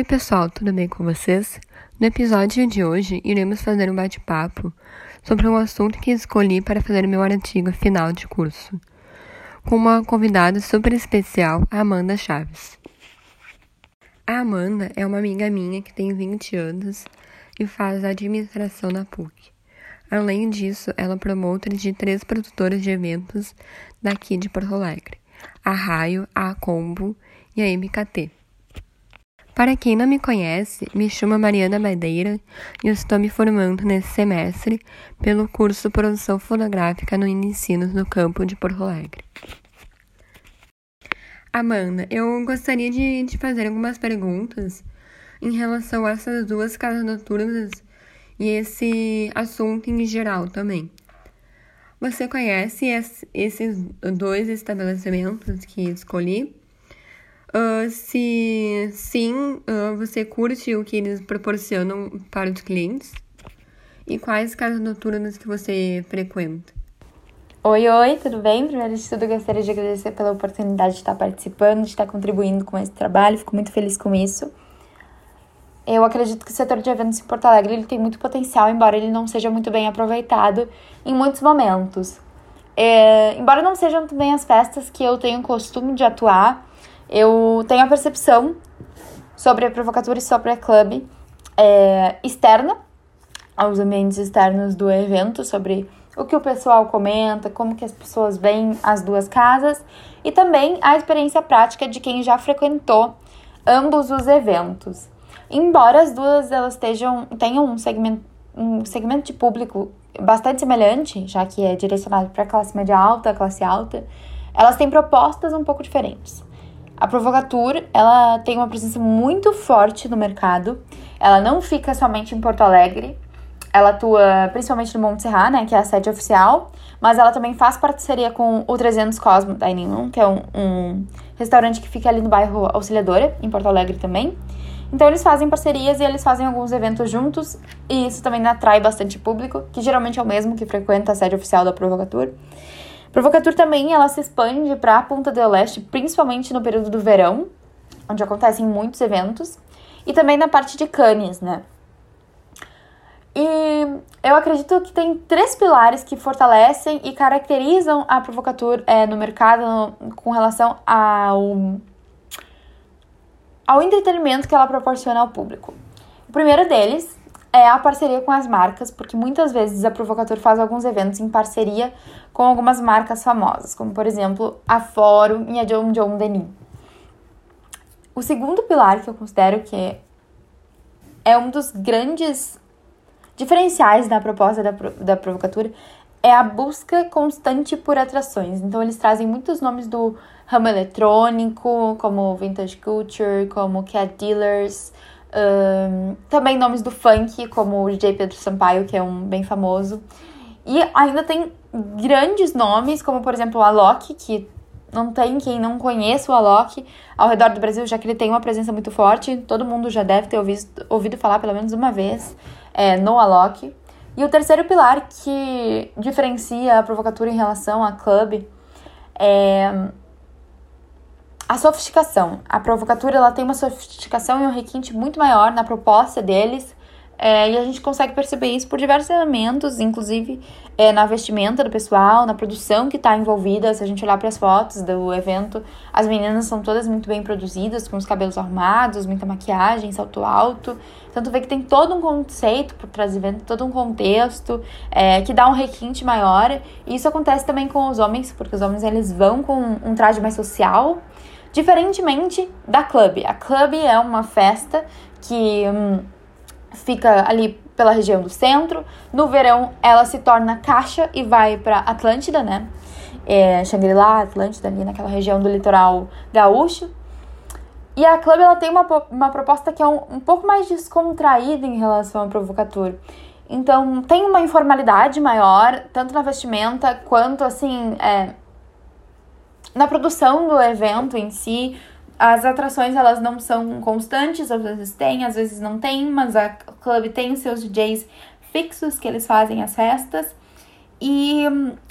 Oi, pessoal, tudo bem com vocês? No episódio de hoje, iremos fazer um bate-papo sobre um assunto que escolhi para fazer meu artigo final de curso, com uma convidada super especial, Amanda Chaves. A Amanda é uma amiga minha que tem 20 anos e faz administração na PUC. Além disso, ela é promotora de três produtoras de eventos daqui de Porto Alegre: a Raio, a Combo e a MKT. Para quem não me conhece, me chamo Mariana Madeira e estou me formando nesse semestre pelo curso Produção Fotográfica no Unicinos no campo de Porto Alegre. Amanda, eu gostaria de te fazer algumas perguntas em relação a essas duas casas noturnas e esse assunto em geral também. Você conhece esses dois estabelecimentos que escolhi? Uh, se sim, uh, você curte o que eles proporcionam para os clientes? E quais casas noturnas que você frequenta? Oi, oi, tudo bem? Primeiro de tudo, gostaria de agradecer pela oportunidade de estar participando, de estar contribuindo com esse trabalho, fico muito feliz com isso. Eu acredito que o setor de eventos em Porto Alegre ele tem muito potencial, embora ele não seja muito bem aproveitado em muitos momentos. É, embora não sejam também as festas que eu tenho costume de atuar, eu tenho a percepção sobre a provocatura e sobre a clube é, externa, aos ambientes externos do evento, sobre o que o pessoal comenta, como que as pessoas veem as duas casas e também a experiência prática de quem já frequentou ambos os eventos. Embora as duas elas estejam tenham um segmento, um segmento de público bastante semelhante, já que é direcionado para a classe média alta, classe alta, elas têm propostas um pouco diferentes. A Provocatur, ela tem uma presença muito forte no mercado. Ela não fica somente em Porto Alegre. Ela atua principalmente no Monte Serra, né, que é a sede oficial, mas ela também faz parceria com o 300 Cosmo Dining Room, que é um, um restaurante que fica ali no bairro Auxiliadora, em Porto Alegre também. Então eles fazem parcerias e eles fazem alguns eventos juntos, e isso também atrai bastante público, que geralmente é o mesmo que frequenta a sede oficial da Provocatur. Provocatur também ela se expande para a Punta do Leste, principalmente no período do verão, onde acontecem muitos eventos, e também na parte de Cannes, né? E eu acredito que tem três pilares que fortalecem e caracterizam a Provocatur é, no mercado no, com relação ao, ao entretenimento que ela proporciona ao público. O primeiro deles é a parceria com as marcas, porque muitas vezes a Provocator faz alguns eventos em parceria com algumas marcas famosas, como por exemplo a Fórum e a John John Denis. O segundo pilar que eu considero que é um dos grandes diferenciais da proposta da, da é a busca constante por atrações. Então, eles trazem muitos nomes do ramo eletrônico, como Vintage Culture, como Cat Dealers, um, também nomes do funk, como o DJ Pedro Sampaio, que é um bem famoso. E ainda tem grandes nomes, como por exemplo o Alok, que não tem quem não conheça o Alok ao redor do Brasil, já que ele tem uma presença muito forte. Todo mundo já deve ter ouvido, ouvido falar pelo menos uma vez é, no Alok. E o terceiro pilar que diferencia a provocatura em relação à club é a sofisticação. A provocatura ela tem uma sofisticação e um requinte muito maior na proposta deles. É, e a gente consegue perceber isso por diversos elementos, inclusive é, na vestimenta do pessoal, na produção que está envolvida. Se a gente olhar para as fotos do evento, as meninas são todas muito bem produzidas, com os cabelos arrumados, muita maquiagem, salto alto. Tanto vê que tem todo um conceito por trás do evento, todo um contexto é, que dá um requinte maior. E isso acontece também com os homens, porque os homens eles vão com um traje mais social, Diferentemente da club. A club é uma festa que hum, fica ali pela região do centro. No verão, ela se torna caixa e vai para Atlântida, né? É, Shangri-La, Atlântida, ali naquela região do litoral gaúcho. E a club ela tem uma, uma proposta que é um, um pouco mais descontraída em relação ao provocator. Então, tem uma informalidade maior, tanto na vestimenta quanto, assim, é, na produção do evento em si, as atrações elas não são constantes, às vezes tem, às vezes não tem, mas a clube tem seus DJs fixos que eles fazem as festas. e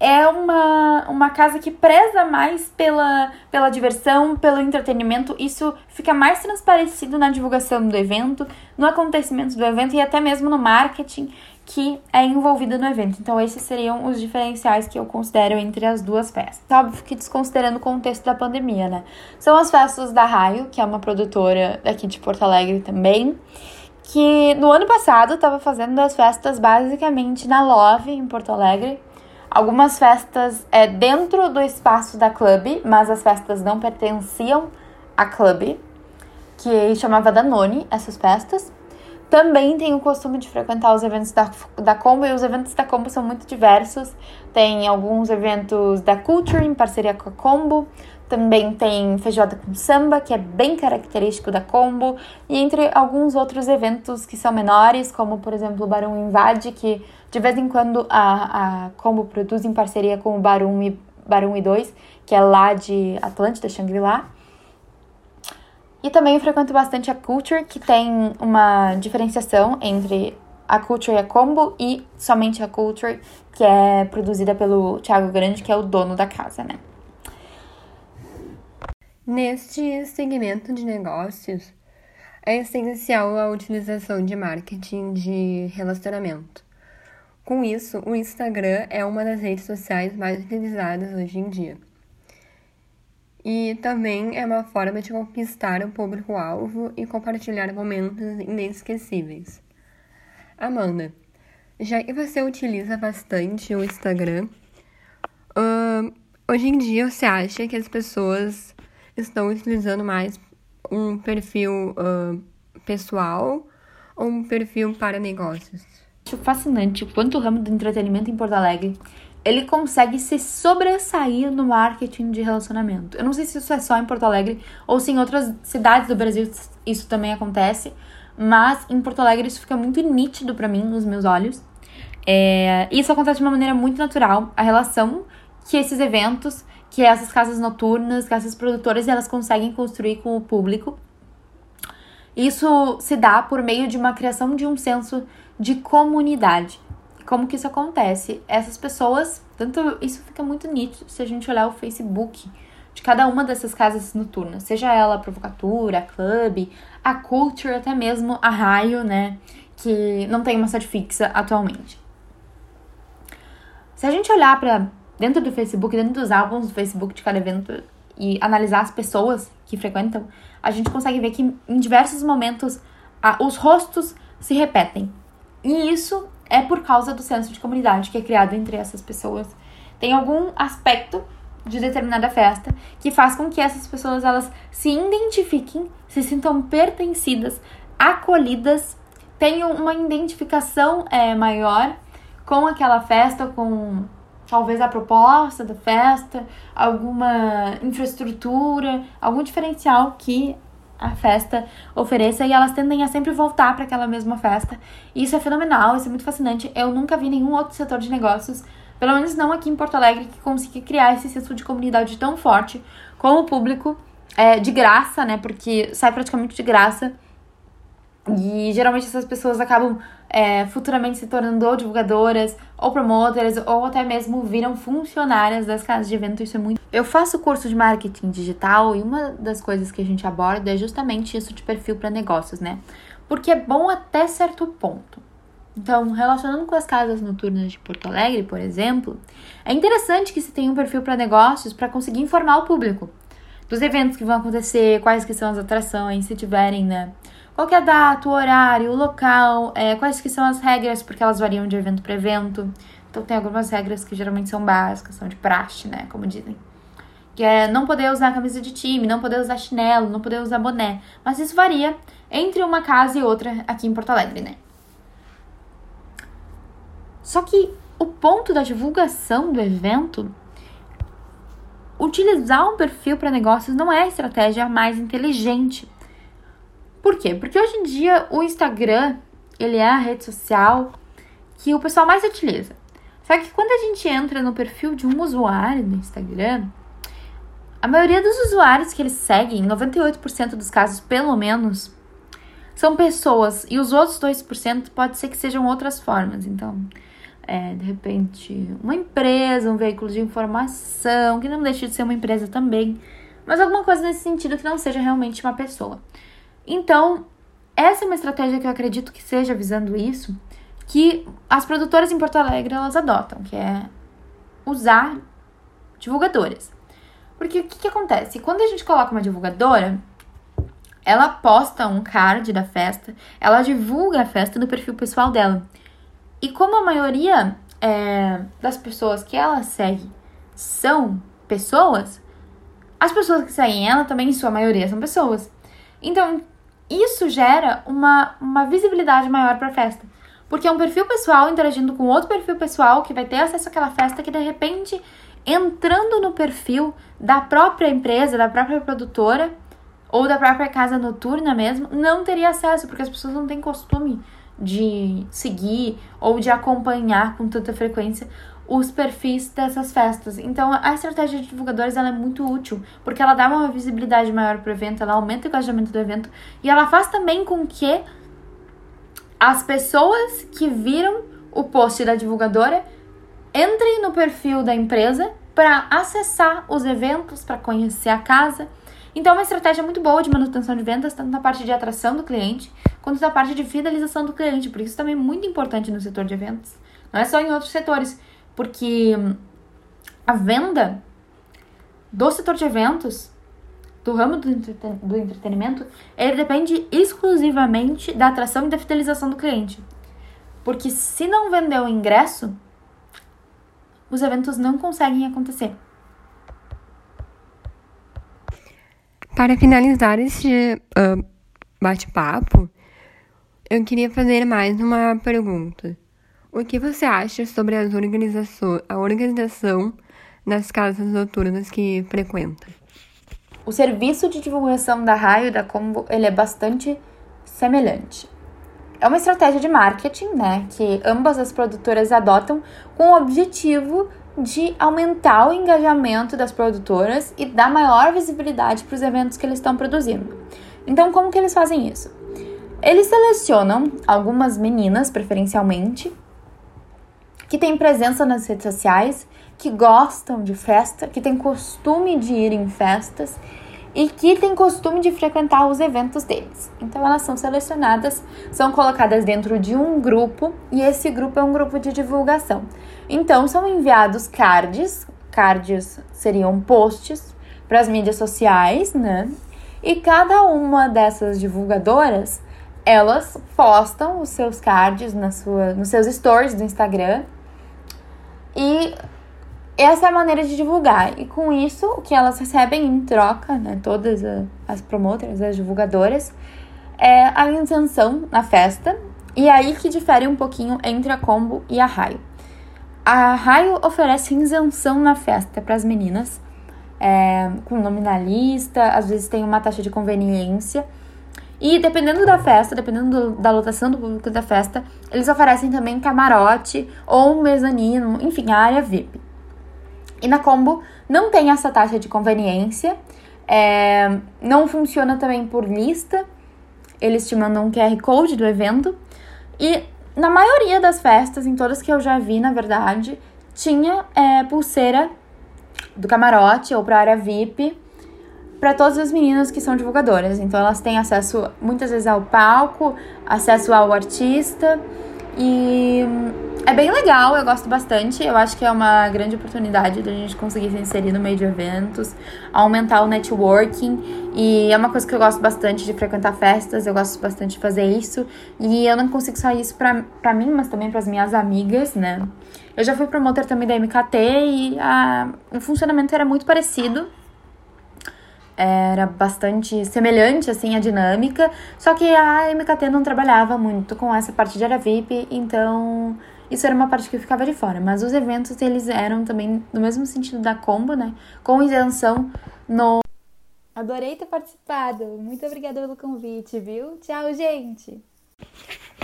é uma, uma casa que preza mais pela, pela diversão, pelo entretenimento. Isso fica mais transparecido na divulgação do evento, no acontecimento do evento e até mesmo no marketing que é envolvido no evento. Então, esses seriam os diferenciais que eu considero entre as duas festas. Óbvio que desconsiderando o contexto da pandemia, né? São as festas da Raio, que é uma produtora daqui de Porto Alegre também, que no ano passado estava fazendo as festas basicamente na Love, em Porto Alegre algumas festas é, dentro do espaço da clube, mas as festas não pertenciam à clube, que chamava Danone, essas festas. Também tem o costume de frequentar os eventos da, da Combo, e os eventos da Combo são muito diversos. Tem alguns eventos da Culture, em parceria com a Combo. Também tem feijoada com samba, que é bem característico da Combo. E entre alguns outros eventos que são menores, como, por exemplo, o Barão Invade, que de vez em quando a, a Combo produz em parceria com o Barum e, Barum e 2, que é lá de Atlântida, Shangri-La. E também frequento bastante a Culture, que tem uma diferenciação entre a Culture e a Combo e somente a Culture, que é produzida pelo Thiago Grande, que é o dono da casa, né? Neste segmento de negócios, é essencial a utilização de marketing de relacionamento. Com isso, o Instagram é uma das redes sociais mais utilizadas hoje em dia. E também é uma forma de conquistar o público-alvo e compartilhar momentos inesquecíveis. Amanda, já que você utiliza bastante o Instagram, uh, hoje em dia você acha que as pessoas estão utilizando mais um perfil uh, pessoal ou um perfil para negócios? acho fascinante o quanto o ramo do entretenimento em Porto Alegre ele consegue se sobressair no marketing de relacionamento. Eu não sei se isso é só em Porto Alegre ou se em outras cidades do Brasil isso também acontece, mas em Porto Alegre isso fica muito nítido para mim, nos meus olhos. É, isso acontece de uma maneira muito natural. A relação que esses eventos, que essas casas noturnas, que essas produtoras, elas conseguem construir com o público. Isso se dá por meio de uma criação de um senso de comunidade. Como que isso acontece? Essas pessoas, tanto isso fica muito nítido se a gente olhar o Facebook de cada uma dessas casas noturnas, seja ela a provocatura, a clube, a culture, até mesmo a raio, né, que não tem uma sede fixa atualmente. Se a gente olhar para dentro do Facebook, dentro dos álbuns do Facebook de cada evento e analisar as pessoas que frequentam, a gente consegue ver que em diversos momentos os rostos se repetem. E isso é por causa do senso de comunidade que é criado entre essas pessoas. Tem algum aspecto de determinada festa que faz com que essas pessoas elas se identifiquem, se sintam pertencidas, acolhidas, tenham uma identificação é, maior com aquela festa, com talvez a proposta da festa, alguma infraestrutura, algum diferencial que a festa ofereça e elas tendem a sempre voltar para aquela mesma festa. E isso é fenomenal, isso é muito fascinante. Eu nunca vi nenhum outro setor de negócios, pelo menos não aqui em Porto Alegre, que consiga criar esse senso de comunidade tão forte com o público é, de graça, né? Porque sai praticamente de graça. E geralmente essas pessoas acabam é, futuramente se tornando ou divulgadoras, ou promotoras, ou até mesmo viram funcionárias das casas de evento. Isso é muito. Eu faço curso de marketing digital e uma das coisas que a gente aborda é justamente isso de perfil para negócios, né? Porque é bom até certo ponto. Então, relacionando com as casas noturnas de Porto Alegre, por exemplo, é interessante que se tenha um perfil para negócios para conseguir informar o público dos eventos que vão acontecer, quais que são as atrações, se tiverem, né? Qual é a data, o horário, o local, é, quais que são as regras, porque elas variam de evento para evento. Então tem algumas regras que geralmente são básicas, são de praxe, né, como dizem. Que é não poder usar camisa de time, não poder usar chinelo, não poder usar boné. Mas isso varia entre uma casa e outra aqui em Porto Alegre, né? Só que o ponto da divulgação do evento utilizar um perfil para negócios não é a estratégia mais inteligente. Por quê? Porque hoje em dia o Instagram, ele é a rede social que o pessoal mais utiliza. Só que quando a gente entra no perfil de um usuário no Instagram, a maioria dos usuários que eles seguem, 98% dos casos pelo menos, são pessoas, e os outros 2% pode ser que sejam outras formas. Então, é, de repente, uma empresa, um veículo de informação, que não deixe de ser uma empresa também, mas alguma coisa nesse sentido que não seja realmente uma pessoa. Então, essa é uma estratégia que eu acredito que seja visando isso, que as produtoras em Porto Alegre elas adotam, que é usar divulgadores. Porque o que, que acontece? Quando a gente coloca uma divulgadora, ela posta um card da festa, ela divulga a festa no perfil pessoal dela. E como a maioria é, das pessoas que ela segue são pessoas, as pessoas que seguem ela também, em sua maioria, são pessoas. Então, isso gera uma, uma visibilidade maior para a festa. Porque é um perfil pessoal interagindo com outro perfil pessoal que vai ter acesso àquela festa que de repente, entrando no perfil da própria empresa, da própria produtora ou da própria casa noturna mesmo, não teria acesso, porque as pessoas não têm costume de seguir ou de acompanhar com tanta frequência os perfis dessas festas. Então, a estratégia de divulgadores ela é muito útil, porque ela dá uma visibilidade maior para o evento, ela aumenta o engajamento do evento e ela faz também com que as pessoas que viram o post da divulgadora entrem no perfil da empresa para acessar os eventos, para conhecer a casa então, é uma estratégia muito boa de manutenção de vendas, tanto na parte de atração do cliente, quanto na parte de fidelização do cliente, porque isso também é muito importante no setor de eventos. Não é só em outros setores, porque a venda do setor de eventos, do ramo do, do entretenimento, ele depende exclusivamente da atração e da fidelização do cliente. Porque se não vender o ingresso, os eventos não conseguem acontecer. Para finalizar este uh, bate-papo, eu queria fazer mais uma pergunta. O que você acha sobre as a organização nas casas noturnas que frequenta? O serviço de divulgação da Raio da Combo ele é bastante semelhante. É uma estratégia de marketing, né, que ambas as produtoras adotam com o objetivo de aumentar o engajamento das produtoras e dar maior visibilidade para os eventos que eles estão produzindo. Então, como que eles fazem isso? Eles selecionam algumas meninas, preferencialmente, que têm presença nas redes sociais, que gostam de festa, que têm costume de ir em festas e que têm costume de frequentar os eventos deles. Então elas são selecionadas, são colocadas dentro de um grupo e esse grupo é um grupo de divulgação. Então são enviados cards, cards seriam posts para as mídias sociais, né? E cada uma dessas divulgadoras, elas postam os seus cards na sua, nos seus stories do Instagram e essa é a maneira de divulgar. E com isso, o que elas recebem em troca, né, todas as promotoras, as divulgadoras, é a isenção na festa. E aí que difere um pouquinho entre a Combo e a Raio. A Raio oferece isenção na festa para as meninas, é, com nominalista, às vezes tem uma taxa de conveniência. E dependendo da festa, dependendo do, da lotação do público da festa, eles oferecem também camarote ou mezanino, enfim, a área VIP. E na Combo não tem essa taxa de conveniência, é, não funciona também por lista, eles te mandam um QR Code do evento. E na maioria das festas, em todas que eu já vi, na verdade, tinha é, pulseira do camarote ou para área VIP para todas as meninas que são divulgadoras. Então elas têm acesso muitas vezes ao palco, acesso ao artista e é bem legal, eu gosto bastante. Eu acho que é uma grande oportunidade da gente conseguir se inserir no meio de eventos, aumentar o networking. E é uma coisa que eu gosto bastante de frequentar festas, eu gosto bastante de fazer isso. E eu não consigo só isso pra, pra mim, mas também para as minhas amigas, né? Eu já fui promotor também da MKT e a, o funcionamento era muito parecido era bastante semelhante assim a dinâmica, só que a MKT não trabalhava muito com essa parte de área VIP, então isso era uma parte que ficava de fora. Mas os eventos eles eram também no mesmo sentido da combo, né? Com isenção no Adorei ter participado. Muito obrigada pelo convite, viu? Tchau, gente.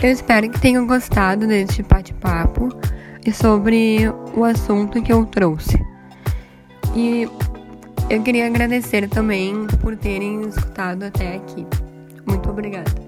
Eu espero que tenham gostado deste bate-papo e sobre o assunto que eu trouxe. E eu queria agradecer também por terem escutado até aqui. Muito obrigada.